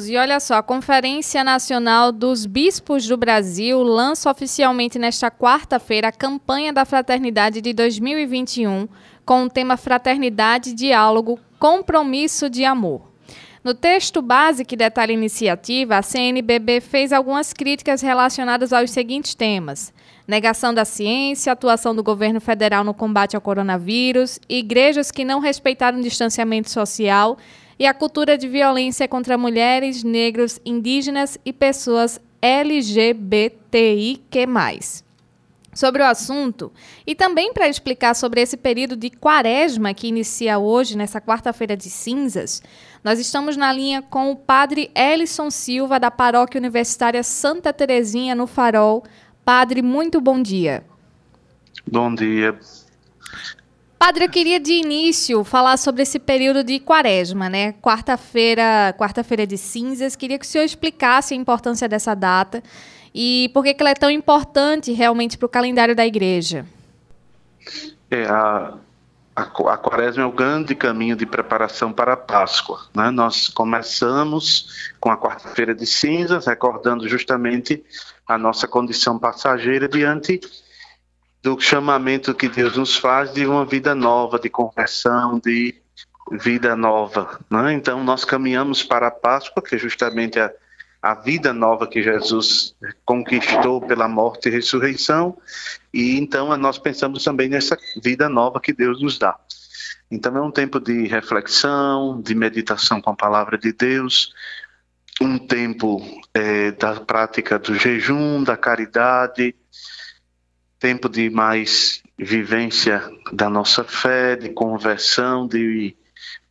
E olha só, a Conferência Nacional dos Bispos do Brasil lança oficialmente nesta quarta-feira a campanha da Fraternidade de 2021 com o tema Fraternidade, Diálogo, Compromisso de Amor. No texto base que detalha a iniciativa, a CNBB fez algumas críticas relacionadas aos seguintes temas: negação da ciência, atuação do governo federal no combate ao coronavírus, igrejas que não respeitaram o distanciamento social e a cultura de violência contra mulheres, negros, indígenas e pessoas LGBTIQ+. Sobre o assunto, e também para explicar sobre esse período de quaresma que inicia hoje, nessa quarta-feira de cinzas, nós estamos na linha com o padre Ellison Silva, da Paróquia Universitária Santa Terezinha, no Farol. Padre, muito bom dia. Bom dia. Padre, eu queria de início falar sobre esse período de quaresma, né? Quarta-feira, quarta-feira de cinzas. Queria que o senhor explicasse a importância dessa data e por que ela é tão importante realmente para o calendário da igreja. É, a, a, a, quaresma é o grande caminho de preparação para a Páscoa. Né? Nós começamos com a quarta-feira de cinzas, recordando justamente a nossa condição passageira diante do chamamento que Deus nos faz de uma vida nova, de conversão, de vida nova. Né? Então, nós caminhamos para a Páscoa, que é justamente a, a vida nova que Jesus conquistou pela morte e ressurreição, e então nós pensamos também nessa vida nova que Deus nos dá. Então, é um tempo de reflexão, de meditação com a palavra de Deus, um tempo é, da prática do jejum, da caridade, tempo de mais vivência da nossa fé, de conversão, de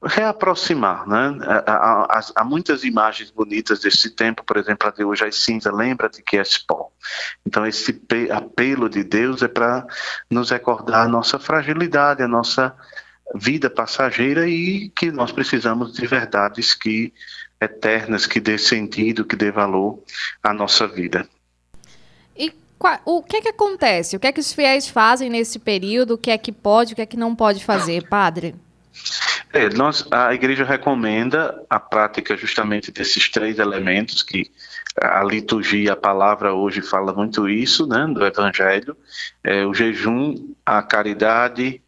reaproximar, né? Há, há, há, muitas imagens bonitas desse tempo, por exemplo, a de hoje é cinza, lembra-te que és pó. Então esse apelo de Deus é para nos recordar a nossa fragilidade, a nossa vida passageira e que nós precisamos de verdades que eternas, que dê sentido, que dê valor à nossa vida. O que é que acontece? O que é que os fiéis fazem nesse período? O que é que pode, o que é que não pode fazer, padre? É, nós, a igreja recomenda a prática justamente desses três elementos que a liturgia, a palavra hoje fala muito isso, né, do evangelho, é, o jejum, a caridade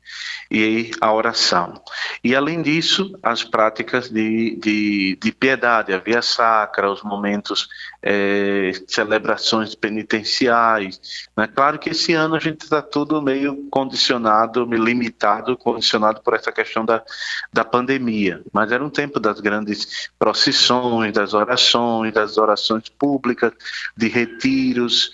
e a oração. E, além disso, as práticas de, de, de piedade, a via sacra, os momentos, é, celebrações penitenciais. É claro que esse ano a gente está tudo meio condicionado, limitado, condicionado por essa questão da, da pandemia. Mas era um tempo das grandes procissões, das orações, das orações públicas, de retiros.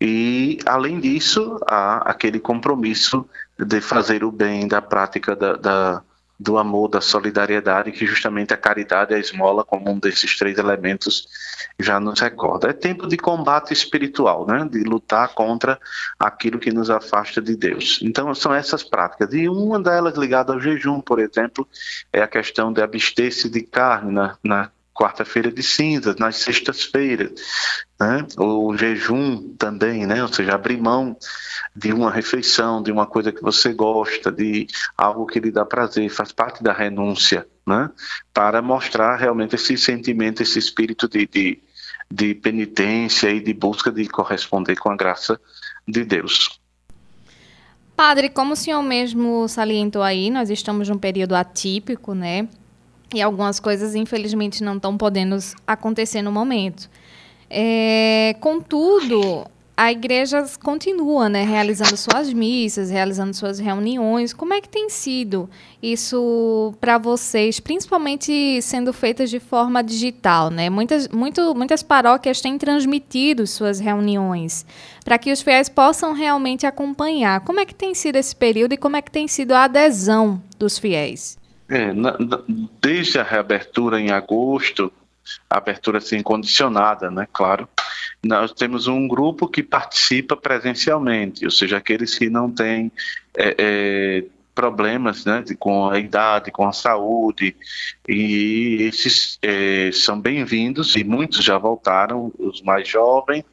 E, além disso, há aquele compromisso de fazer o bem, da prática da, da, do amor, da solidariedade, que justamente a caridade e a esmola, como um desses três elementos, já nos recorda. É tempo de combate espiritual, né? de lutar contra aquilo que nos afasta de Deus. Então, são essas práticas. E uma delas ligada ao jejum, por exemplo, é a questão de abster-se de carne na, na quarta-feira de cinzas, nas sextas-feiras, né? o jejum também, né? ou seja, abrir mão de uma refeição, de uma coisa que você gosta, de algo que lhe dá prazer, faz parte da renúncia, né? para mostrar realmente esse sentimento, esse espírito de, de, de penitência e de busca de corresponder com a graça de Deus. Padre, como o senhor mesmo salientou aí, nós estamos num período atípico, né? E algumas coisas, infelizmente, não estão podendo acontecer no momento. É, contudo, a igreja continua né, realizando suas missas, realizando suas reuniões. Como é que tem sido isso para vocês, principalmente sendo feitas de forma digital? Né? Muitas, muito, muitas paróquias têm transmitido suas reuniões para que os fiéis possam realmente acompanhar. Como é que tem sido esse período e como é que tem sido a adesão dos fiéis? É, na, desde a reabertura em agosto, abertura assim condicionada, né? Claro. Nós temos um grupo que participa presencialmente, ou seja, aqueles que não têm é, é, problemas né, com a idade, com a saúde, e esses é, são bem-vindos, e muitos já voltaram, os mais jovens,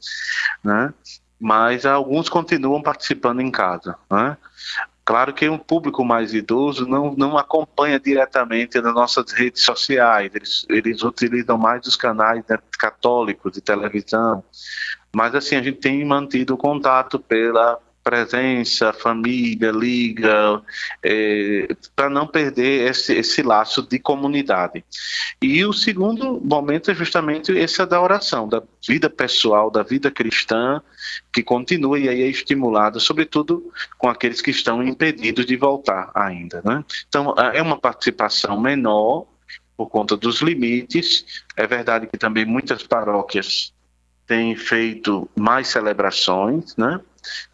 né, mas alguns continuam participando em casa. Né? Claro que um público mais idoso não, não acompanha diretamente nas nossas redes sociais, eles, eles utilizam mais os canais né, católicos de televisão, mas assim, a gente tem mantido contato pela presença, família, liga, é, para não perder esse, esse laço de comunidade. E o segundo momento é justamente esse da oração, da vida pessoal, da vida cristã, que continua e aí é estimulada, sobretudo com aqueles que estão impedidos de voltar ainda. Né? Então, é uma participação menor por conta dos limites. É verdade que também muitas paróquias têm feito mais celebrações, né?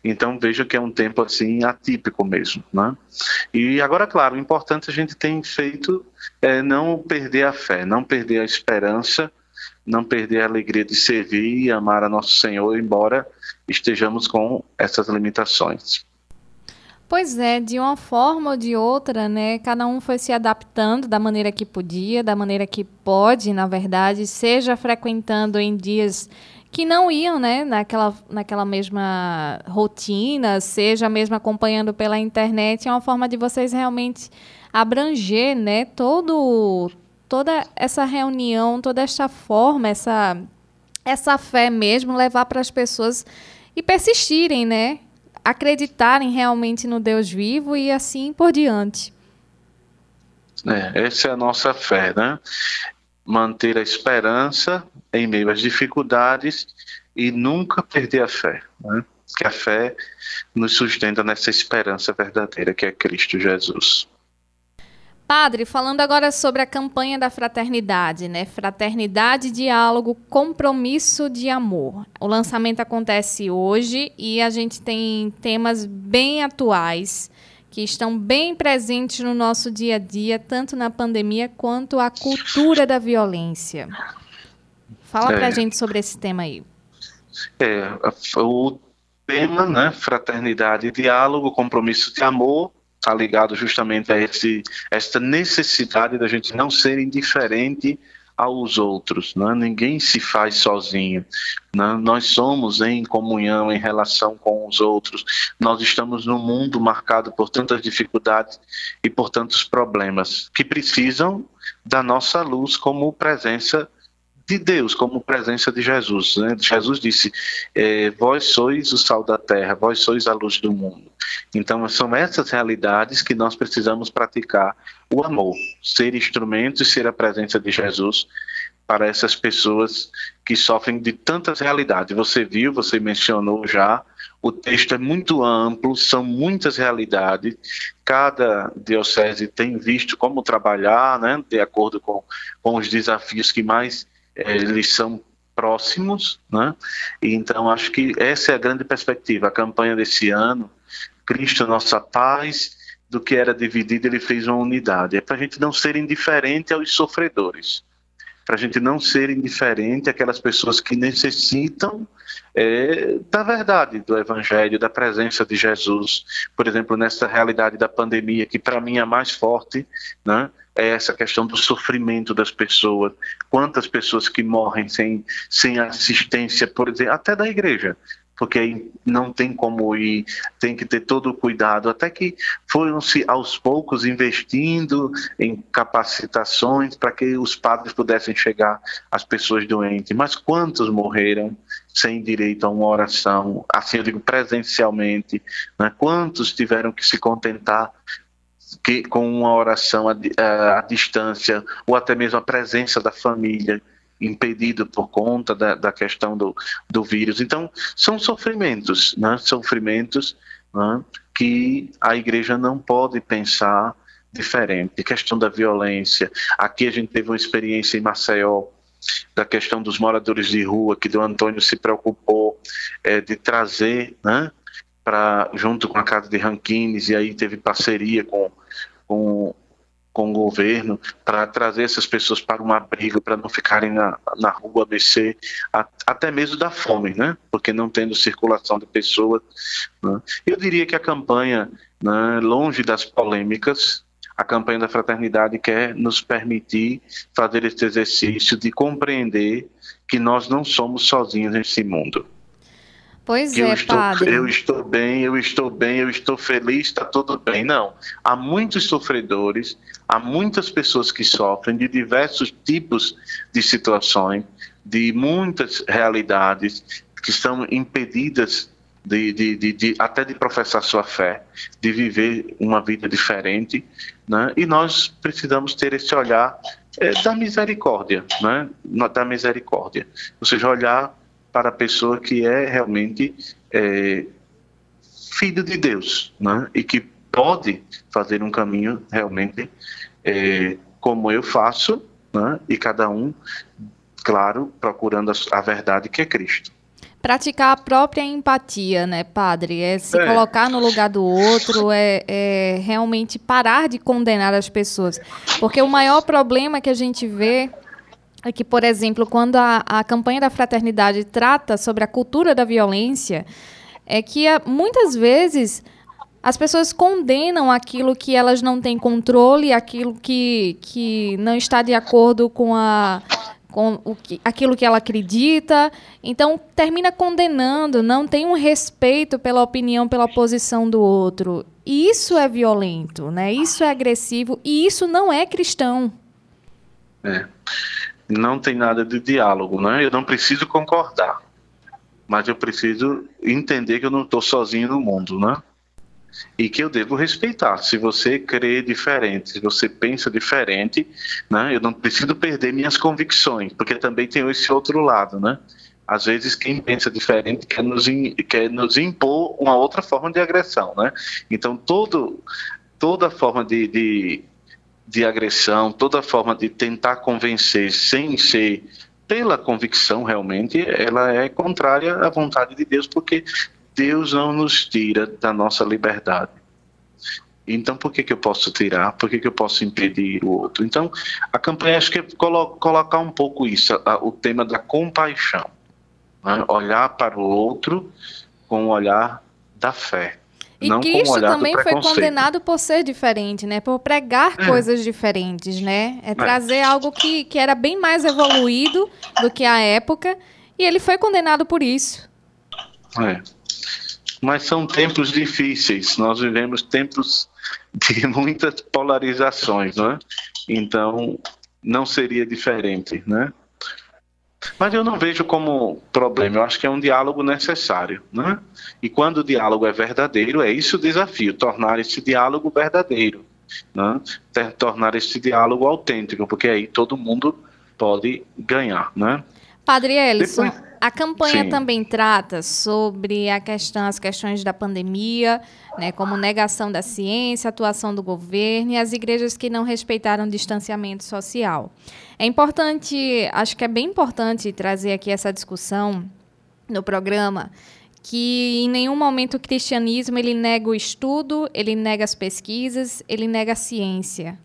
Então veja que é um tempo assim atípico mesmo, né? E agora, claro, o importante a gente tem feito é não perder a fé, não perder a esperança, não perder a alegria de servir e amar a nosso Senhor, embora estejamos com essas limitações. Pois é, de uma forma ou de outra, né? Cada um foi se adaptando da maneira que podia, da maneira que pode, na verdade, seja frequentando em dias que não iam né, naquela, naquela mesma rotina, seja mesmo acompanhando pela internet, é uma forma de vocês realmente abranger né, todo, toda essa reunião, toda esta forma, essa, essa fé mesmo, levar para as pessoas e persistirem, né? Acreditarem realmente no Deus vivo e assim por diante. É, essa é a nossa fé, né? manter a esperança em meio às dificuldades e nunca perder a fé. Né? Que a fé nos sustenta nessa esperança verdadeira que é Cristo Jesus. Padre, falando agora sobre a campanha da fraternidade, né? Fraternidade, diálogo, compromisso de amor. O lançamento acontece hoje e a gente tem temas bem atuais que estão bem presentes no nosso dia a dia, tanto na pandemia quanto a cultura da violência. Fala é, para a gente sobre esse tema aí. É, o tema, né, fraternidade diálogo, compromisso de amor, está ligado justamente a esse, essa necessidade da gente não ser indiferente aos outros. Né? Ninguém se faz sozinho. Né? Nós somos em comunhão, em relação com os outros. Nós estamos num mundo marcado por tantas dificuldades e por tantos problemas que precisam da nossa luz como presença de Deus, como presença de Jesus. Né? Jesus disse: é, Vós sois o sal da terra, vós sois a luz do mundo. Então, são essas realidades que nós precisamos praticar o amor, ser instrumento e ser a presença de Jesus para essas pessoas que sofrem de tantas realidades. Você viu, você mencionou já, o texto é muito amplo, são muitas realidades. Cada diocese tem visto como trabalhar, né, de acordo com, com os desafios que mais eles são próximos, né? Então acho que essa é a grande perspectiva. A campanha desse ano, Cristo nossa paz, do que era dividido ele fez uma unidade. É para a gente não ser indiferente aos sofredores, para a gente não ser indiferente àquelas pessoas que necessitam é, da verdade do Evangelho, da presença de Jesus. Por exemplo, nessa realidade da pandemia, que para mim é mais forte, né? É essa questão do sofrimento das pessoas. Quantas pessoas que morrem sem, sem assistência, por exemplo, até da igreja, porque aí não tem como ir, tem que ter todo o cuidado, até que foram-se aos poucos investindo em capacitações para que os padres pudessem chegar às pessoas doentes. Mas quantos morreram sem direito a uma oração, assim eu digo presencialmente, né? quantos tiveram que se contentar que, com uma oração à, à distância, ou até mesmo a presença da família, impedido por conta da, da questão do, do vírus. Então, são sofrimentos, né? sofrimentos né? que a igreja não pode pensar diferente. Questão da violência. Aqui a gente teve uma experiência em Maceió da questão dos moradores de rua, que o Antônio se preocupou é, de trazer né, para junto com a casa de Ranquines e aí teve parceria com, com, com o governo para trazer essas pessoas para um abrigo, para não ficarem na, na rua, ABC, até mesmo da fome, né? Porque não tendo circulação de pessoas. Né? Eu diria que a campanha, né, longe das polêmicas, a campanha da fraternidade quer nos permitir fazer esse exercício de compreender que nós não somos sozinhos nesse mundo. Pois que é, eu estou, padre. Eu estou bem, eu estou bem, eu estou feliz, está tudo bem. Não. Há muitos sofredores, há muitas pessoas que sofrem de diversos tipos de situações, de muitas realidades que estão impedidas de, de, de, de, até de professar sua fé, de viver uma vida diferente, né? E nós precisamos ter esse olhar é, da misericórdia, né? Da misericórdia, ou seja, olhar para a pessoa que é realmente é, filho de Deus, né? E que pode fazer um caminho realmente é, como eu faço, né? E cada um, claro, procurando a, verdade que é Cristo praticar a própria empatia, né, padre? É se é. colocar no lugar do outro, é, é, realmente parar de condenar as pessoas. Porque o maior problema que a gente vê é que, por exemplo, quando a, a campanha da fraternidade trata sobre a cultura da violência, é que muitas vezes as pessoas condenam aquilo que elas não têm controle, aquilo que, que não está de acordo com a com o que, aquilo que ela acredita. Então, termina condenando, não tem um respeito pela opinião, pela posição do outro. E isso é violento, né? Isso é agressivo e isso não é cristão. É. Não tem nada de diálogo, né? Eu não preciso concordar, mas eu preciso entender que eu não estou sozinho no mundo, né? e que eu devo respeitar. Se você crê diferente, se você pensa diferente, né, eu não preciso perder minhas convicções, porque também tem esse outro lado, né? Às vezes quem pensa diferente quer nos, quer nos impor uma outra forma de agressão, né? Então todo, toda forma de, de, de agressão, toda forma de tentar convencer sem ser pela convicção realmente, ela é contrária à vontade de Deus, porque Deus não nos tira da nossa liberdade. Então, por que, que eu posso tirar? Por que, que eu posso impedir o outro? Então, a campanha acho que é colo colocar um pouco isso, a, o tema da compaixão. Né? Olhar para o outro com o olhar da fé. E não Cristo também foi condenado por ser diferente, né? Por pregar é. coisas diferentes, né? É, é trazer algo que, que era bem mais evoluído do que a época. E ele foi condenado por isso. É mas são tempos difíceis. Nós vivemos tempos de muitas polarizações, né? Então, não seria diferente, né? Mas eu não vejo como problema, eu acho que é um diálogo necessário, né? E quando o diálogo é verdadeiro, é isso o desafio, tornar esse diálogo verdadeiro, né? Tornar esse diálogo autêntico, porque aí todo mundo pode ganhar, né? Padre Ellison, Depois... a campanha Sim. também trata sobre a questão, as questões da pandemia, né, como negação da ciência, atuação do governo e as igrejas que não respeitaram o distanciamento social. É importante, acho que é bem importante trazer aqui essa discussão no programa, que em nenhum momento o cristianismo ele nega o estudo, ele nega as pesquisas, ele nega a ciência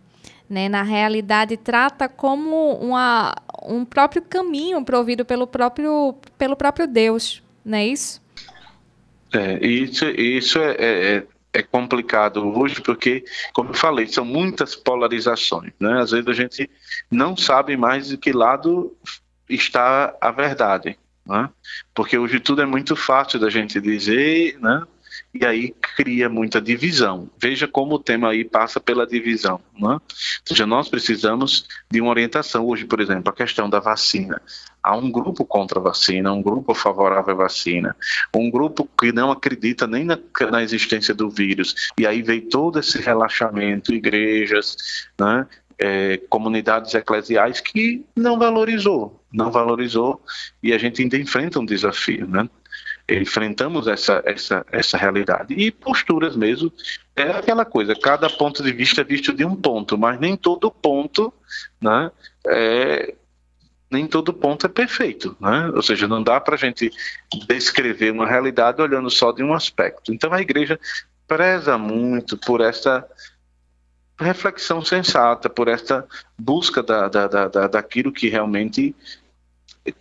né, na realidade trata como uma, um próprio caminho provido pelo próprio, pelo próprio Deus, não é isso? É, isso, isso é, é, é, é complicado hoje porque, como eu falei, são muitas polarizações. Né? Às vezes a gente não sabe mais de que lado está a verdade. Né? Porque hoje tudo é muito fácil da gente dizer, né? e aí cria muita divisão. Veja como o tema aí passa pela divisão. Né? Ou seja, nós precisamos de uma orientação. Hoje, por exemplo, a questão da vacina. Há um grupo contra a vacina, um grupo favorável à vacina, um grupo que não acredita nem na, na existência do vírus. E aí veio todo esse relaxamento, igrejas, né? É, comunidades eclesiais que não valorizou, não valorizou e a gente ainda enfrenta um desafio, né? Enfrentamos essa, essa, essa realidade. E posturas mesmo, é aquela coisa, cada ponto de vista é visto de um ponto, mas nem todo ponto, né, é, nem todo ponto é perfeito, né? Ou seja, não dá para a gente descrever uma realidade olhando só de um aspecto. Então a igreja preza muito por essa reflexão sensata, por essa busca da, da, da, daquilo que realmente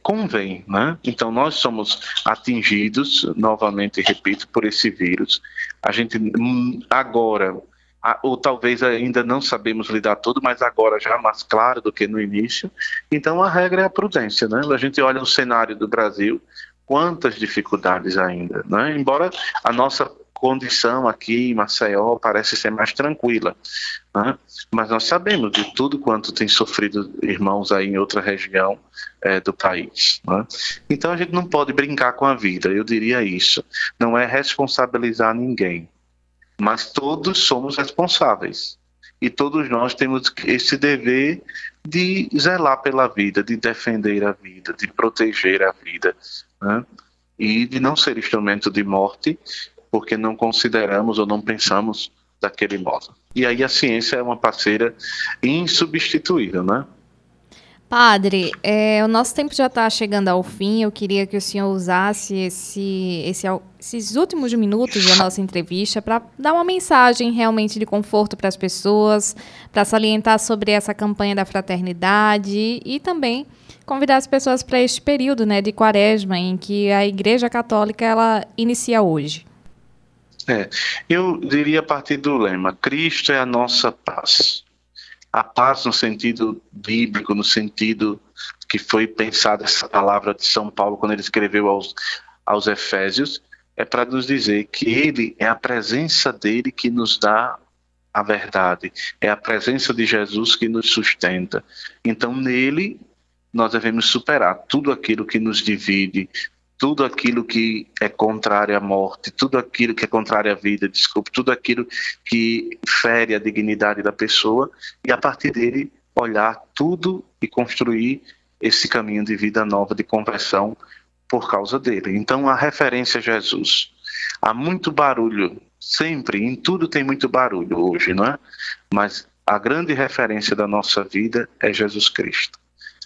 convém, né? Então nós somos atingidos, novamente repito, por esse vírus. A gente hum, agora, ou talvez ainda não sabemos lidar tudo, mas agora já mais claro do que no início. Então a regra é a prudência, né? A gente olha o cenário do Brasil quantas dificuldades ainda, né? Embora a nossa condição aqui em Maceió parece ser mais tranquila, né? mas nós sabemos de tudo quanto tem sofrido irmãos aí em outra região é, do país. Né? Então a gente não pode brincar com a vida, eu diria isso. Não é responsabilizar ninguém, mas todos somos responsáveis e todos nós temos esse dever de zelar pela vida, de defender a vida, de proteger a vida, né? e de não ser instrumento de morte, porque não consideramos ou não pensamos daquele modo. E aí a ciência é uma parceira insubstituível, né? Padre, é, o nosso tempo já está chegando ao fim. Eu queria que o senhor usasse esse, esse, esses últimos minutos da nossa entrevista para dar uma mensagem realmente de conforto para as pessoas, para salientar sobre essa campanha da fraternidade e também convidar as pessoas para este período né, de quaresma em que a Igreja Católica ela inicia hoje. É, eu diria a partir do lema: Cristo é a nossa paz a paz no sentido bíblico, no sentido que foi pensada essa palavra de São Paulo quando ele escreveu aos, aos Efésios, é para nos dizer que ele é a presença dele que nos dá a verdade, é a presença de Jesus que nos sustenta. Então, nele, nós devemos superar tudo aquilo que nos divide, tudo aquilo que é contrário à morte, tudo aquilo que é contrário à vida, desculpe, tudo aquilo que fere a dignidade da pessoa e a partir dele olhar tudo e construir esse caminho de vida nova, de conversão por causa dele. Então a referência a Jesus. Há muito barulho, sempre, em tudo tem muito barulho hoje, não é? Mas a grande referência da nossa vida é Jesus Cristo.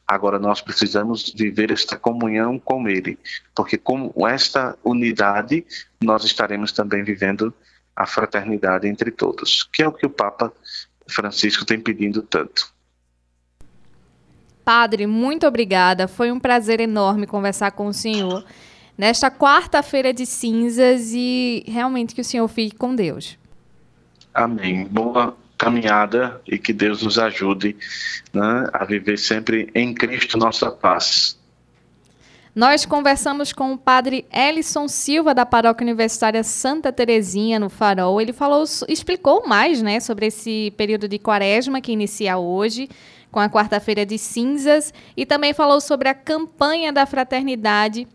Agora nós precisamos viver esta comunhão com Ele, porque com esta unidade nós estaremos também vivendo a fraternidade entre todos, que é o que o Papa Francisco tem pedindo tanto. Padre, muito obrigada. Foi um prazer enorme conversar com o senhor nesta quarta-feira de cinzas e realmente que o senhor fique com Deus. Amém. Boa caminhada e que Deus nos ajude né, a viver sempre em Cristo nossa paz. Nós conversamos com o padre Ellison Silva, da Paróquia Universitária Santa Terezinha, no Farol. Ele falou, explicou mais né, sobre esse período de quaresma que inicia hoje, com a quarta-feira de cinzas, e também falou sobre a campanha da fraternidade,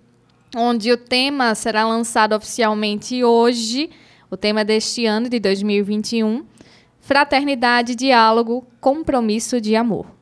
onde o tema será lançado oficialmente hoje, o tema deste ano, de 2021, Fraternidade, diálogo, compromisso de amor.